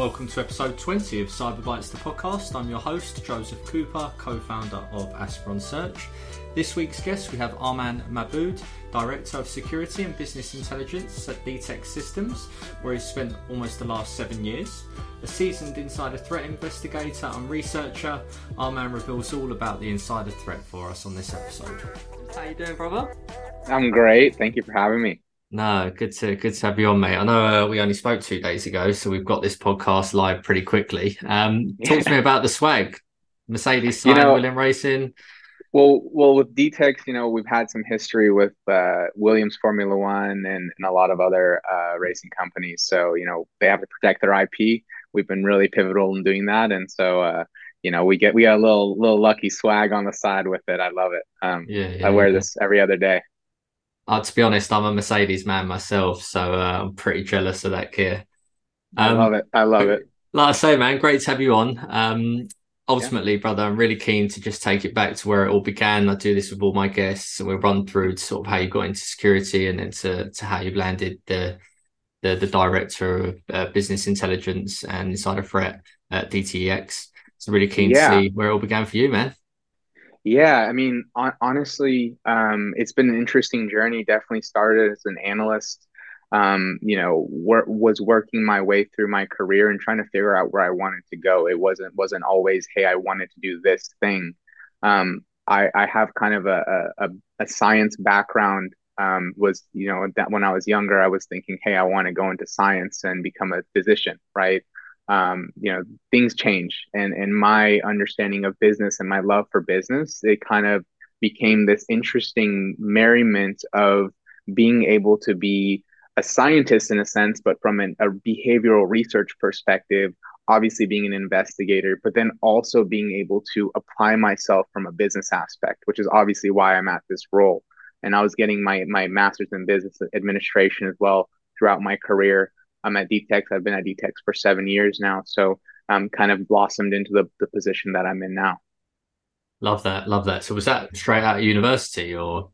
Welcome to episode 20 of Cyber Bytes the podcast. I'm your host, Joseph Cooper, co founder of Aspiron Search. This week's guest, we have Armaan Mahbod, Director of Security and Business Intelligence at DTEX Systems, where he's spent almost the last seven years. A seasoned insider threat investigator and researcher, Armaan reveals all about the insider threat for us on this episode. How you doing, brother? I'm great. Thank you for having me. No, good to good to have you on, mate. I know uh, we only spoke two days ago, so we've got this podcast live pretty quickly. Um, talk yeah. to me about the swag, Mercedes side, you know, William Racing. Well, well, with DTEX, you know, we've had some history with uh, Williams Formula One and, and a lot of other uh, racing companies. So, you know, they have to protect their IP. We've been really pivotal in doing that, and so uh, you know, we get we got a little little lucky swag on the side with it. I love it. Um, yeah, yeah I wear yeah. this every other day. Uh, to be honest, I'm a Mercedes man myself, so uh, I'm pretty jealous of that gear. Um, I love it. I love it. Like I say, man, great to have you on. Um, ultimately, yeah. brother, I'm really keen to just take it back to where it all began. I do this with all my guests, and we'll run through sort of how you got into security and then to, to how you've landed the the, the director of uh, business intelligence and insider threat at DTEX. So really keen yeah. to see where it all began for you, man. Yeah, I mean, on, honestly, um, it's been an interesting journey. Definitely started as an analyst. Um, you know, wor- was working my way through my career and trying to figure out where I wanted to go. It wasn't wasn't always, hey, I wanted to do this thing. Um, I, I have kind of a, a, a science background. Um, was you know that when I was younger, I was thinking, hey, I want to go into science and become a physician, right? Um, you know things change. And and my understanding of business and my love for business it kind of became this interesting merriment of being able to be a scientist in a sense but from an, a behavioral research perspective obviously being an investigator but then also being able to apply myself from a business aspect which is obviously why i'm at this role. And i was getting my my master's in business administration as well throughout my career I'm at DTEX. I've been at DTEX for seven years now. So I'm um, kind of blossomed into the, the position that I'm in now. Love that. Love that. So was that straight out of university or?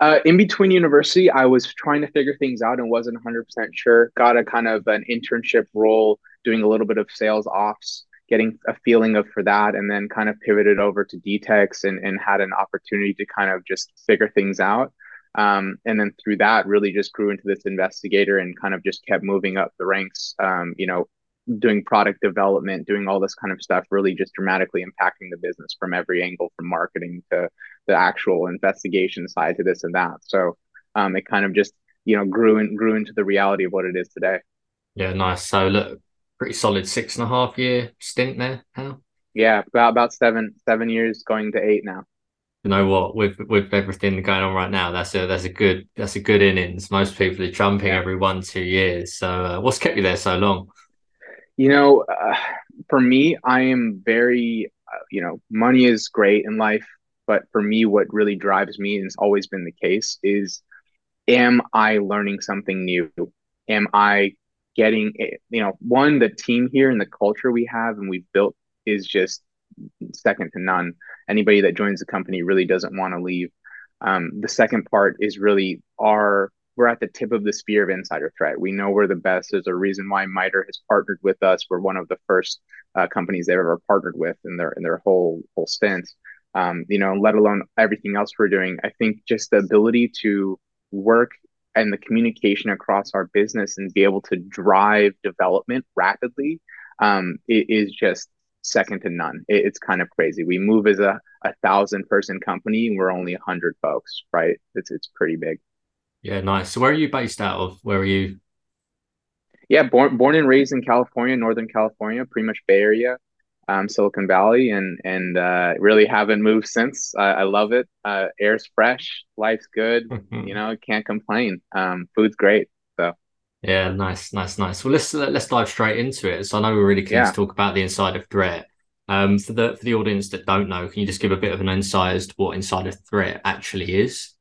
Uh, in between university, I was trying to figure things out and wasn't 100% sure. Got a kind of an internship role, doing a little bit of sales ops, getting a feeling of for that, and then kind of pivoted over to DTEX and, and had an opportunity to kind of just figure things out. Um, and then through that, really just grew into this investigator and kind of just kept moving up the ranks. Um, you know, doing product development, doing all this kind of stuff, really just dramatically impacting the business from every angle, from marketing to the actual investigation side to this and that. So um, it kind of just you know grew and grew into the reality of what it is today. Yeah, nice. So look, pretty solid six and a half year stint there. How? Yeah, about about seven seven years, going to eight now you know what with with everything going on right now that's a that's a good that's a good innings most people are jumping yeah. every one two years so uh, what's kept you there so long you know uh, for me i am very uh, you know money is great in life but for me what really drives me and it's always been the case is am i learning something new am i getting eh, you know one the team here and the culture we have and we've built is just second to none. Anybody that joins the company really doesn't want to leave. Um, the second part is really our we're at the tip of the spear of insider threat. We know we're the best. There's a reason why MITRE has partnered with us. We're one of the first uh, companies they've ever partnered with in their in their whole whole stint. Um, you know, let alone everything else we're doing. I think just the ability to work and the communication across our business and be able to drive development rapidly um, is just second to none. It, it's kind of crazy. We move as a, a thousand person company and we're only a hundred folks, right? It's it's pretty big. Yeah, nice. So where are you based out of? Where are you? Yeah, born born and raised in California, Northern California, pretty much Bay Area, um, Silicon Valley, and and uh, really haven't moved since. Uh, I love it. Uh, air's fresh, life's good. you know, can't complain. Um, food's great. Yeah, nice, nice, nice. Well, let's let's dive straight into it. So I know we're really keen yeah. to talk about the Inside of threat. Um, for the for the audience that don't know, can you just give a bit of an insight as to what insider threat actually is?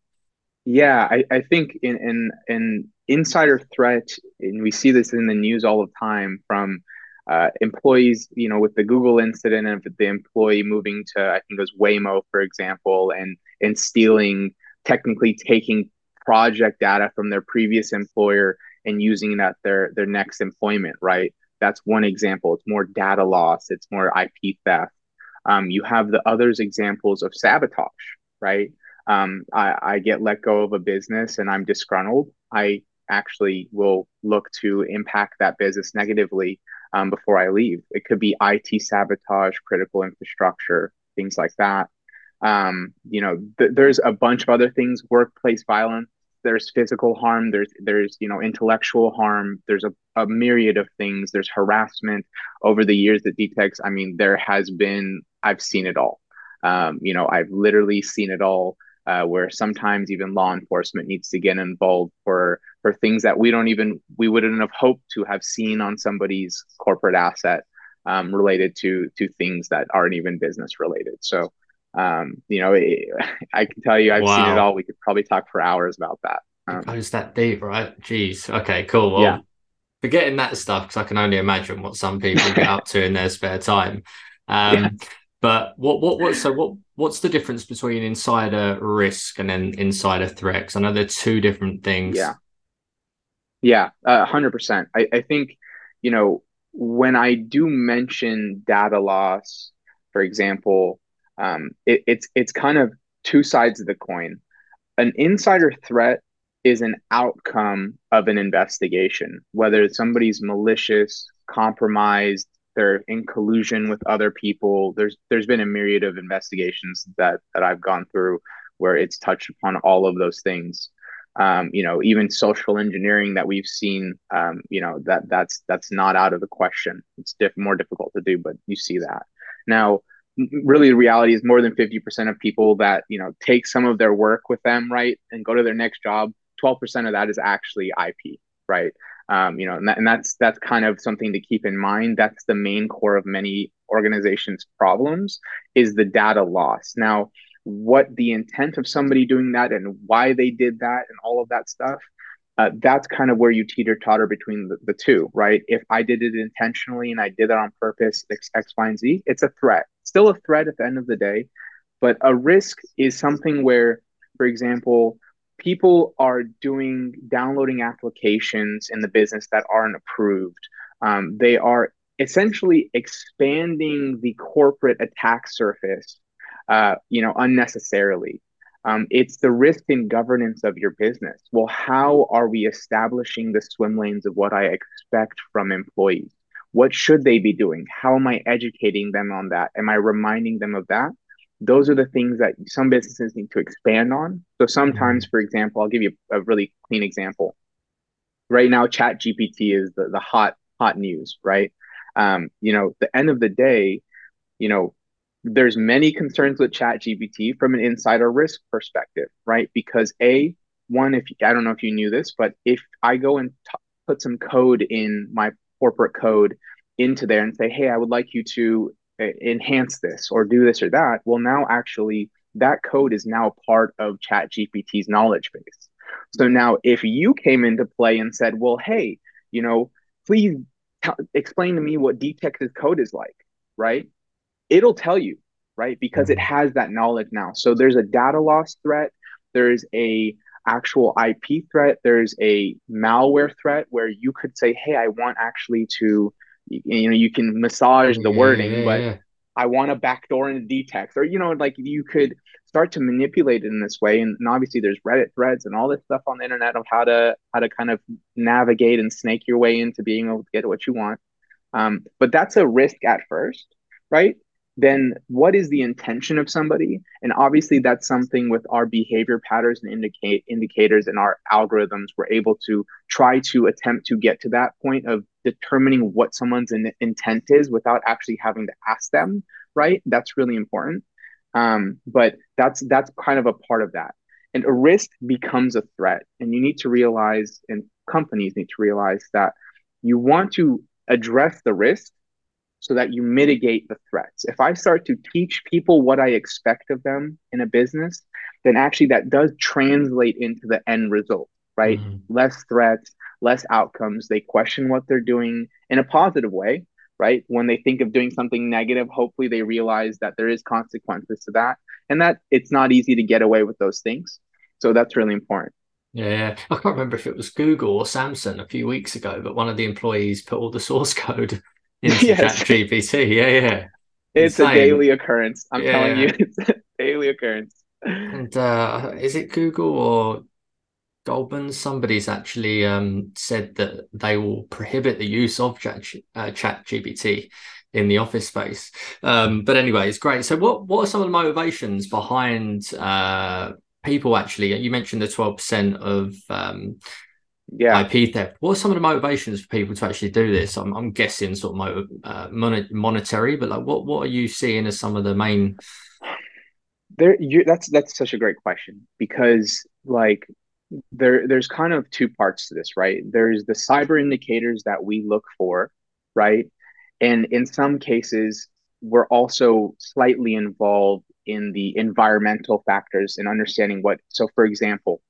Yeah, I, I think in in in insider threat, and we see this in the news all the time from uh, employees, you know, with the Google incident of the employee moving to I think it was Waymo, for example, and and stealing, technically taking project data from their previous employer and using it at their their next employment, right? That's one example. It's more data loss, it's more IP theft. Um, you have the others examples of sabotage, right? Um, I, I get let go of a business and I'm disgruntled. I actually will look to impact that business negatively um, before I leave. It could be IT sabotage, critical infrastructure, things like that. Um, you know, th- there's a bunch of other things, workplace violence. There's physical harm. There's there's you know intellectual harm. There's a, a myriad of things. There's harassment over the years at DTEX. I mean, there has been. I've seen it all. Um, you know, I've literally seen it all. Uh, where sometimes even law enforcement needs to get involved for for things that we don't even we wouldn't have hoped to have seen on somebody's corporate asset um, related to to things that aren't even business related. So um, you know, it, I can tell you I've wow. seen it all. We could probably talk for hours about that. Um, it goes that deep, right? Jeez. Okay, cool. Well, yeah. forgetting that stuff because I can only imagine what some people get up to in their spare time. Um, yeah. But what what what so what what's the difference between insider risk and then insider threats? I know they're two different things. Yeah. Yeah, hundred uh, percent. I, I think, you know, when I do mention data loss, for example, um, it, it's it's kind of two sides of the coin. An insider threat is an outcome of an investigation, whether somebody's malicious, compromised, they're in collusion with other people. There's there's been a myriad of investigations that that I've gone through where it's touched upon all of those things. Um, you know, even social engineering that we've seen, um, you know, that that's that's not out of the question. It's diff- more difficult to do, but you see that now really the reality is more than 50% of people that you know take some of their work with them right and go to their next job 12% of that is actually ip right? Um, you know and, that, and that's that's kind of something to keep in mind. That's the main core of many organizations problems is the data loss. Now what the intent of somebody doing that and why they did that and all of that stuff uh, that's kind of where you teeter totter between the, the two, right? If I did it intentionally and I did it on purpose, X, X, Y, and Z, it's a threat. Still a threat at the end of the day, but a risk is something where, for example, people are doing downloading applications in the business that aren't approved. Um, they are essentially expanding the corporate attack surface, uh, you know, unnecessarily. Um, it's the risk and governance of your business. Well, how are we establishing the swim lanes of what I expect from employees? What should they be doing? How am I educating them on that? Am I reminding them of that? Those are the things that some businesses need to expand on. So sometimes, mm-hmm. for example, I'll give you a really clean example. Right now, Chat GPT is the, the hot hot news, right? Um, you know, the end of the day, you know, there's many concerns with chat gpt from an insider risk perspective right? Because a one if i don't know if you knew this but if i go and t- put some code in my corporate code into there and say hey i would like you to uh, enhance this or do this or that well now actually that code is now part of chat gpt's knowledge base. So now if you came into play and said well hey you know please t- explain to me what DTEX's code is like right it'll tell you, right? Because it mm-hmm. has that knowledge now. So there's a data loss threat, there's a actual IP threat, there's a malware threat where you could say, "Hey, I want actually to you know, you can massage the yeah, wording, yeah, but. I want a backdoor in into DTEX or you know, like you could start to manipulate it in this way. And, and, obviously there's Reddit threads and all this stuff on the internet of how to how to kind of navigate and snake your way into being able to get what you want. Um, but that's a risk at first, right? Then what is the intention of somebody? And obviously that's something with our behavior patterns and indicate indicators and our algorithms we're able to try to attempt to get to that point of determining what someone's in, intent is without actually having to ask them right? That's really important. Um, but that's that's kind of a part of that. And a risk becomes a threat and you need to realize and companies need to realize that you want to address the risk so that you mitigate the threats. If I start to teach people what I expect of them in a business, then actually that does translate into the end result, right? Mm-hmm. Less threats, less outcomes. They question what they're doing in a positive way, right? When they think of doing something negative, hopefully they realize that there is consequences to that and that it's not easy to get away with those things. So that's really important. Yeah, I can't remember if it was Google or Samsung a few weeks ago, but one of the employees put all the source code into yes. ChatGPT. Yeah, yeah. It's Insane. a daily occurrence. I'm yeah. telling you, it's a daily occurrence. And uh, is it Google or Goldman? Somebody's actually um, said that they will prohibit the use of Chat, uh, Chat GPT in the office space. Um, but anyway, it's great. So, what what are some of the motivations behind uh, people actually? You mentioned the twelve percent of um, yeah IP theft. What are some of the motivations for people to actually do this? I'm, I'm guessing sort of motive, uh, monetary, but like what what are you seeing as some of the main? There, you that's that's such a great question because like there there's kind of two parts to this, right? There's the cyber indicators that we look for, right? And in some cases, we're also slightly involved in the environmental factors and understanding what. So, for example,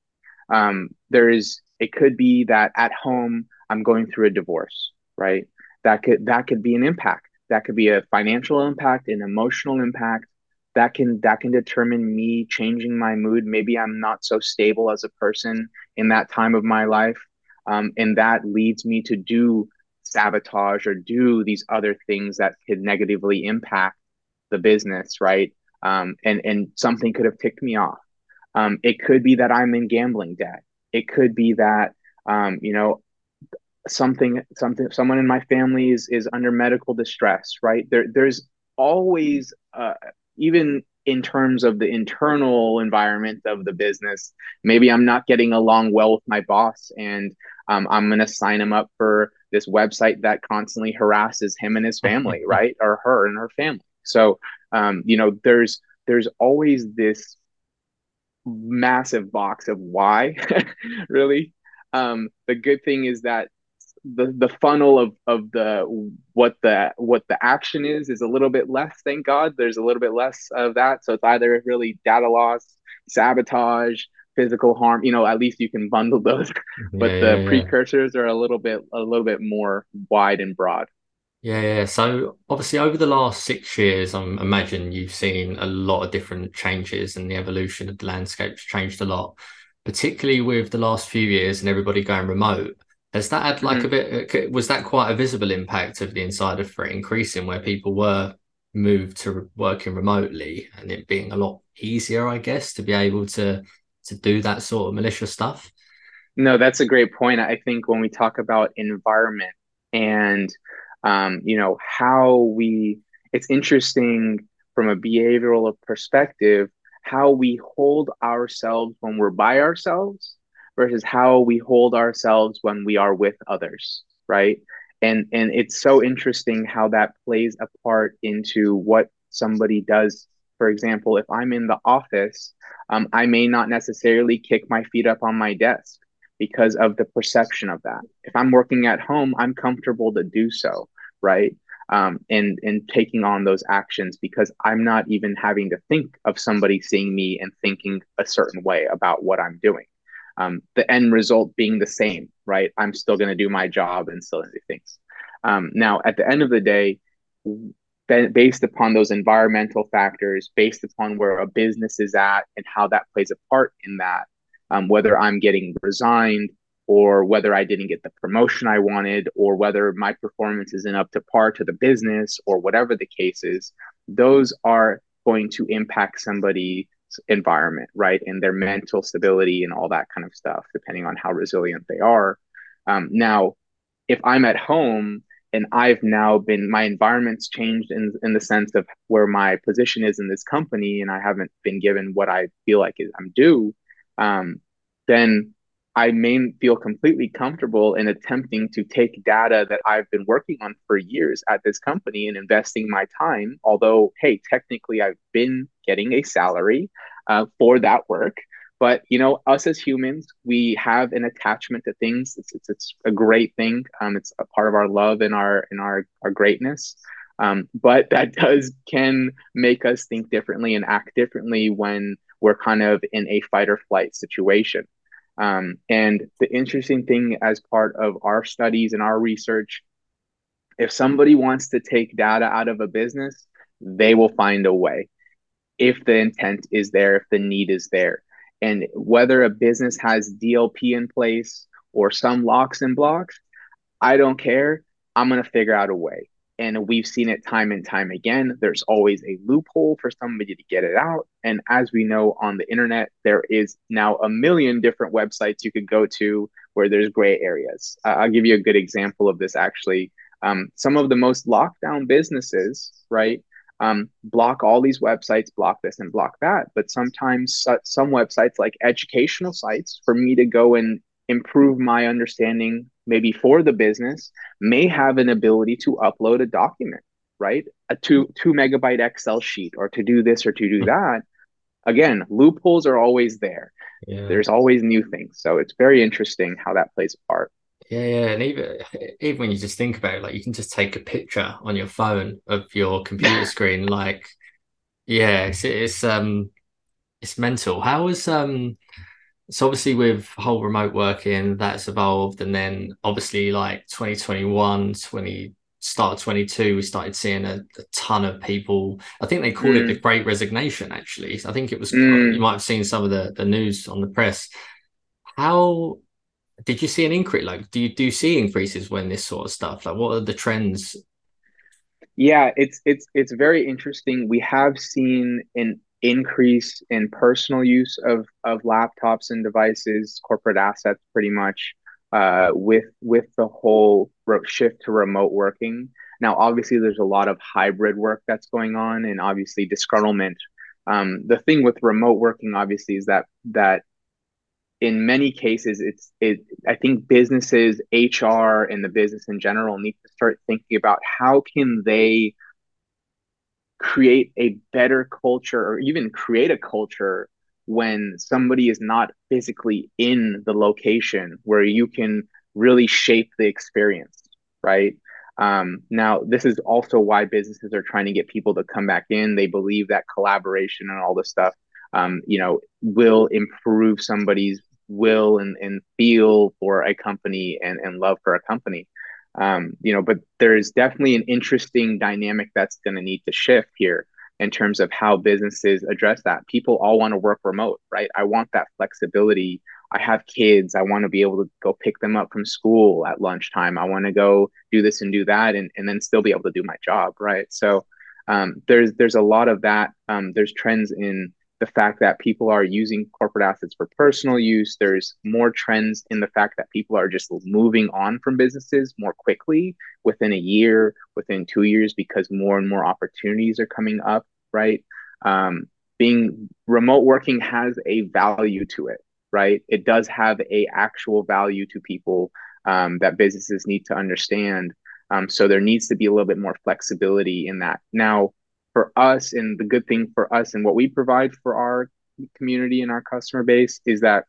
um, there is it could be that at home I'm going through a divorce, right? That could that could be an impact. That could be a financial impact, an emotional impact. That can that can determine me changing my mood. Maybe I'm not so stable as a person in that time of my life, um, and that leads me to do sabotage or do these other things that could negatively impact the business, right? Um, and and something could have ticked me off. Um, it could be that I'm in gambling debt. It could be that um, you know something something someone in my family is is under medical distress, right? There there's always uh, even in terms of the internal environment of the business. Maybe I'm not getting along well with my boss, and um, I'm going to sign him up for this website that constantly harasses him and his family, right, or her and her family. So, um, you know, there's there's always this massive box of why, really. Um, the good thing is that the the funnel of of the what the what the action is is a little bit less. Thank God, there's a little bit less of that. So it's either really data loss, sabotage, physical harm. You know, at least you can bundle those. but yeah, the yeah, precursors yeah. are a little bit a little bit more wide and broad. Yeah, yeah. So obviously, over the last six years, I imagine you've seen a lot of different changes, and the evolution of the landscape's changed a lot. Particularly with the last few years and everybody going remote, has that had like mm-hmm. a bit? Uh, was that quite a visible impact of the insider threat increasing, where people were moved to working remotely, and it being a lot easier, I guess, to be able to to do that sort of malicious stuff? No, that's a great point. I think when we talk about environment and um, you know how we it's interesting from a behavioral perspective how we hold ourselves when we're by ourselves versus how we hold ourselves when we are with others right? And and it's so interesting how that plays a part into what somebody does. For example if i'm in the office um, i may not necessarily kick my feet up on my desk because of the perception of that. If I'm working at home, I'm comfortable to do so, right? Um, and and taking on those actions because I'm not even having to think of somebody seeing me and thinking a certain way about what I'm doing. Um, the end result being the same, right? I'm still going to do my job and still do things. Um, now, at the end of the day, based upon those environmental factors, based upon where a business is at and how that plays a part in that, um, whether I'm getting resigned or whether I didn't get the promotion I wanted or whether my performance isn't up to par to the business or whatever the case is, those are going to impact somebody's environment, right? And their mental stability and all that kind of stuff, depending on how resilient they are. Um, now, if I'm at home and I've now been my environment's changed in in the sense of where my position is in this company, and I haven't been given what I feel like I'm due um, then I may feel completely comfortable in attempting to take data that I've been working on for years at this company and investing my time. Although, hey, technically, I've been getting a salary uh, for that work. But you know, us as humans, we have an attachment to things. It's it's, it's a great thing. Um, it's a part of our love and our and our our greatness. Um, but that does can make us think differently and act differently when we're kind of in a fight or flight situation. Um, and the interesting thing, as part of our studies and our research, if somebody wants to take data out of a business, they will find a way if the intent is there, if the need is there. And whether a business has DLP in place or some locks and blocks, I don't care. I'm going to figure out a way. And we've seen it time and time again. There's always a loophole for somebody to get it out. And as we know on the internet, there is now a million different websites you could go to where there's gray areas. Uh, I'll give you a good example of this actually. Um, some of the most lockdown businesses, right, um, block all these websites, block this and block that. But sometimes some websites, like educational sites, for me to go and improve my understanding maybe for the business may have an ability to upload a document right? A two two megabyte excel sheet or to do this or to do that. Again loopholes are always there. Yeah. there's always new things. So it's very interesting how that plays a part. Yeah, yeah, and even even when you just think about it, like you can just take a picture on your phone of your computer screen, like yeah, it's, it's um it's mental. How was um so obviously with whole remote working that's evolved and then obviously like 2021 20 start of 22 we started seeing a, a ton of people. I think they called mm. it the great resignation actually. I think it was mm. you might have seen some of the, the news on the press. How did you see an increase? Like do you do you see increases when this sort of stuff? Like what are the trends? Yeah it's it's it's very interesting. We have seen an increase in personal use of of laptops and devices, corporate assets, pretty much uh, with with the whole shift to remote working. Now, obviously, there's a lot of hybrid work that's going on, and obviously disgruntlement. Um, the thing with remote working, obviously, is that that in many cases, it's it. I think businesses, HR, and the business in general need to start thinking about how can they create a better culture or even create a culture when somebody is not physically in the location where you can really shape the experience, right? Um, now, this is also why businesses are trying to get people to come back in. They believe that collaboration and all this stuff, um, you know, will improve somebody's will and, and feel for a company and, and love for a company. Um, you know, but there is definitely an interesting dynamic that's going to need to shift here in terms of how businesses address that. People all want to work remote, right? I want that flexibility. I have kids. I want to be able to go pick them up from school at lunchtime. I want to go do this and do that and, and then still be able to do my job, right? So um, there's there's a lot of that. Um, there's trends in the fact that people are using corporate assets for personal use. There's more trends in the fact that people are just moving on from businesses more quickly within a year, within two years, because more and more opportunities are coming up, right? Um, being remote working has a value to it, right? It does have a actual value to people um, that businesses need to understand. Um, so there needs to be a little bit more flexibility in that. Now, for us and the good thing for us and what we provide for our community and our customer base is that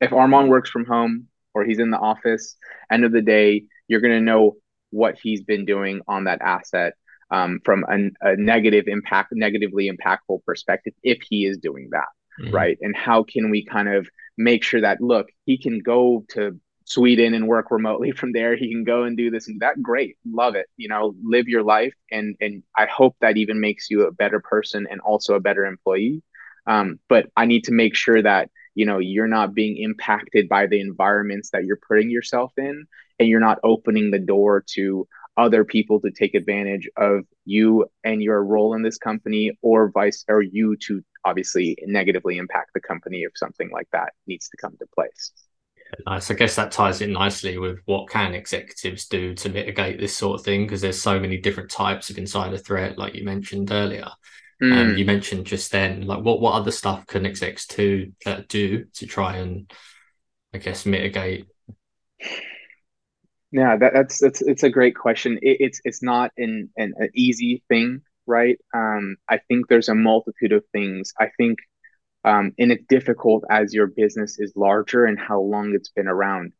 if Armaan works from home or he's in the office, end of the day, you're going to know what he's been doing on that asset um, from a, a, negative impact, negatively impactful perspective, if he is doing that, mm-hmm. right? And how can we kind of make sure that look, he can go to Sweden and work remotely from there. He can go and do this and that. Great, love it. You know, live your life, and and I hope that even makes you a better person and also a better employee. Um, but I need to make sure that you know you're not being impacted by the environments that you're putting yourself in, and you're not opening the door to other people to take advantage of you and your role in this company, or vice or you to obviously negatively impact the company if something like that needs to come to place. Nice. I guess that ties in nicely with what can executives do to mitigate this sort of thing because there's so many different types of insider threat, like you mentioned earlier. Mm. Um, you mentioned just then, like what what other stuff can execs to uh, do to try and, I guess, mitigate? Yeah, that, that's that's it's a great question. It, it's it's not an, an an easy thing, right? Um, I think there's a multitude of things. I think um, and it's difficult as your business is larger and how long it's been around.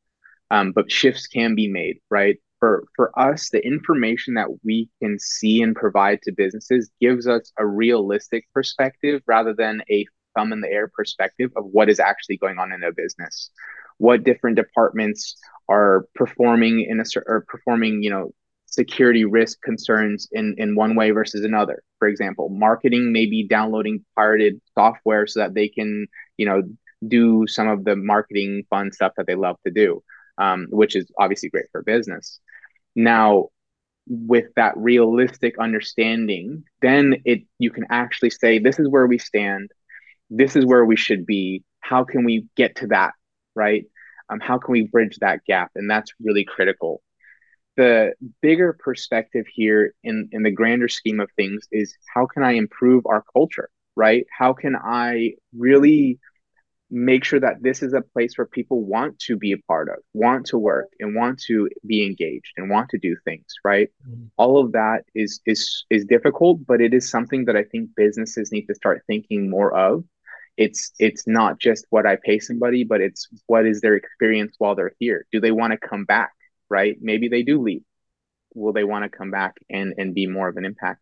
Um, but shifts can be made, right? For for us, the information that we can see and provide to businesses gives us a realistic perspective rather than a thumb in the air perspective of what is actually going on in a business. What different departments are performing in a or performing, you know, security risk concerns in, in one way versus another. For example, marketing may be downloading pirated software so that they can, you know, do some of the marketing fun stuff that they love to do, um, which is obviously great for business. Now, with that realistic understanding, then it you can actually say, this is where we stand, this is where we should be. How can we get to that, right? Um, how can we bridge that gap? And that's really critical. The bigger perspective here in, in the grander scheme of things is how can I improve our culture, right? How can I really make sure that this is a place where people want to be a part of, want to work, and want to be engaged and want to do things, right? Mm-hmm. All of that is is is difficult, but it is something that I think businesses need to start thinking more of. It's it's not just what I pay somebody, but it's what is their experience while they're here. Do they want to come back, right? Maybe they do leave. Will they want to come back and and be more of an impact?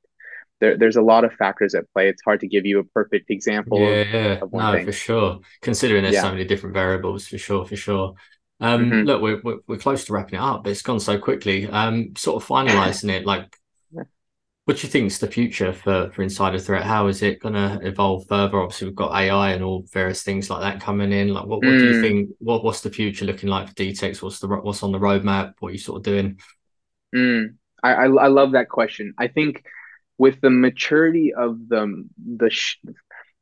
there, there's a lot of factors at play. It's hard to give you a perfect example. Yeah, of, yeah. Of no, thing. for sure. Considering there's yeah. so many different variables, for sure, for sure. Um, mm-hmm. Look, we're, we're, we're close to wrapping it up, but it's gone so quickly. Um, sort of finalizing it, like, what do you think is the future for for Insider Threat? How is it going to evolve further? Obviously, we've got AI and all various things like that coming in. Like, what, what mm. do you mm. think? What what's the future looking like for DTEX? What's the what's on the roadmap? What are you sort of doing? Mm. I, I I love that question. I think with the maturity of the the sh-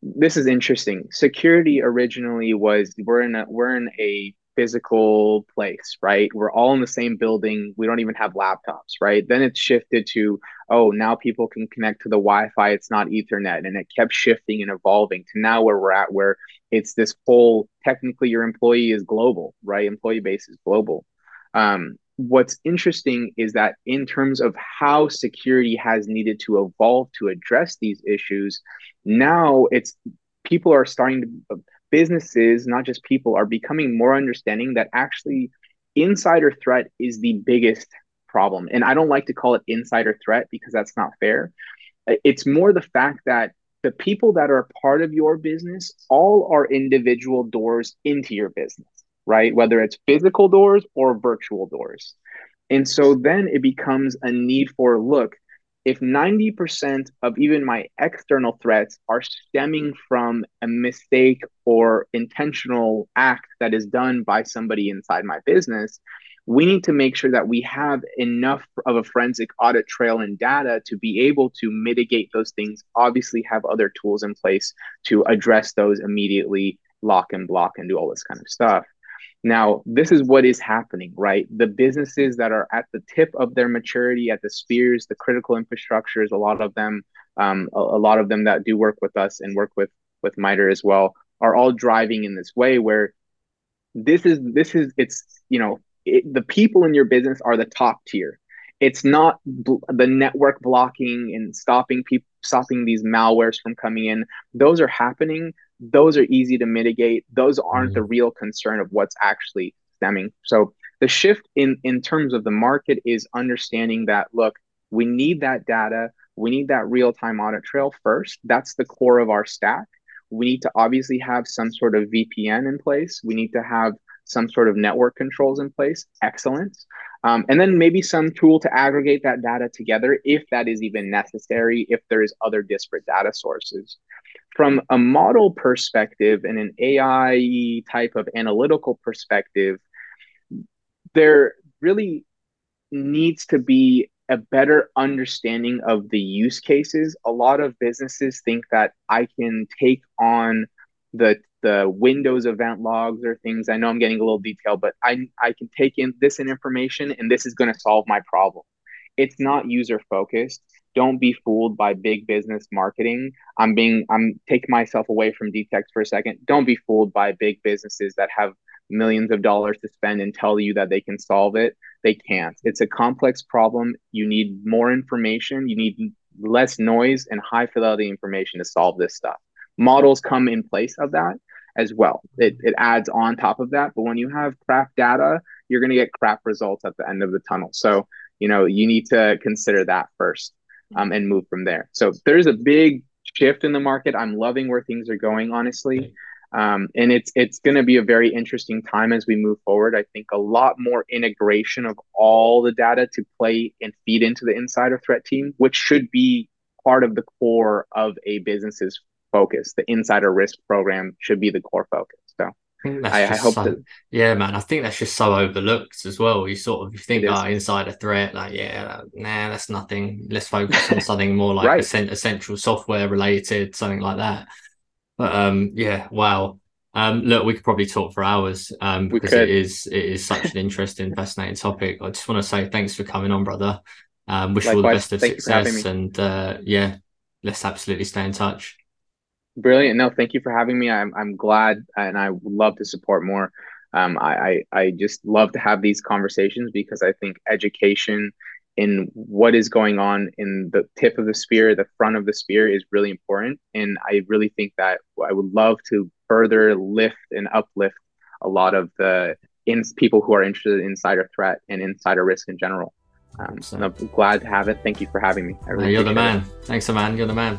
this is interesting. Security originally was we're in a we're in a physical place, right? We're all in the same building. We don't even have laptops, right? Then it's shifted to, oh, now people can connect to the Wi-Fi. It's not Ethernet. And it kept shifting and evolving to now where we're at, where it's this whole technically your employee is global, right? Employee base is global. Um, what's interesting is that in terms of how security has needed to evolve to address these issues, now it's people are starting to businesses, not just people, are becoming more understanding that actually insider threat is the biggest problem. And I don't like to call it insider threat because that's not fair. It's more the fact that the people that are part of your business all are individual doors into your business right? Whether it's physical doors or virtual doors. And so then it becomes a need for look, if 90% of even my external threats are stemming from a mistake or intentional act that is done by somebody inside my business, we need to make sure that we have enough of a forensic audit trail and data to be able to mitigate those things. Obviously, have other tools in place to address those immediately, lock and block, and do all this kind of stuff. Now, this is what is happening, right? The businesses that are at the tip of their maturity, at the spheres, the critical infrastructures, a lot of them, um, a, a, lot of them that do work with us and work with with MITRE as well, are all driving in this way where this is this is it's you know it, the people in your business are the top tier. It's not bl- the network blocking and stopping people stopping these malwares from coming in. Those are happening those are easy to mitigate. Those aren't mm-hmm. the real concern of what's actually stemming. So the shift in in terms of the market is understanding that look, we need that data, we need that real-time audit trail first. That's the core of our stack. We need to obviously have some sort of VPN in place. We need to have some sort of network controls in place. Excellent. Um, and then maybe some tool to aggregate that data together if that is even necessary, if there is other disparate data sources from a model perspective and an AI type of analytical perspective, there really needs to be a better understanding of the use cases. A lot of businesses think that I can take on the the Windows event logs or things. I know I'm getting a little detailed, but I I can take in this information and this is going to solve my problem. It's not user focused don't be fooled by big business marketing. I'm being I'm taking myself away from DTEX for a second. Don't be fooled by big businesses that have millions of dollars to spend and tell you that they can solve it. They can't. It's a complex problem. You need more information. You need less noise and high fidelity information to solve this stuff. Models come in place of that as well. It, it adds on top of that. But when you have crap data, you're going to get crap results at the end of the tunnel. So, you know, you need to consider that first um, and move from there. So there's a big shift in the market. I'm loving where things are going, honestly. Um, and it's it's going to be a very interesting time as we move forward. I think a lot more integration of all the data to play and feed into the insider threat team, which should be part of the core of a business's focus. The insider risk program should be the core focus. So I, I, hope so, that. Yeah, man. I think that's just so overlooked as well. You sort of you think about insider threat, like yeah, nah, that's nothing. Let's focus on something more like right. essential software related, something like that. But um, yeah, wow. Um, look, we could probably talk for hours um, because it is it is such an interesting, fascinating topic. I just want to say thanks for coming on, brother. Um, wish Likewise, you all the best of success, and uh, yeah, let's absolutely stay in touch. Brilliant. No, thank you for having me. I'm I'm glad, and I would love to support more. Um, I, I I just love to have these conversations because I think education in what is going on in the tip of the spear, the front of the spear is really important. And I really think that I would love to further lift and uplift a lot of the in people who are interested in insider threat and insider risk in general. Um, so I'm glad to have it. Thank you for having me. Really you're the man. It. Thanks, man. You're the man.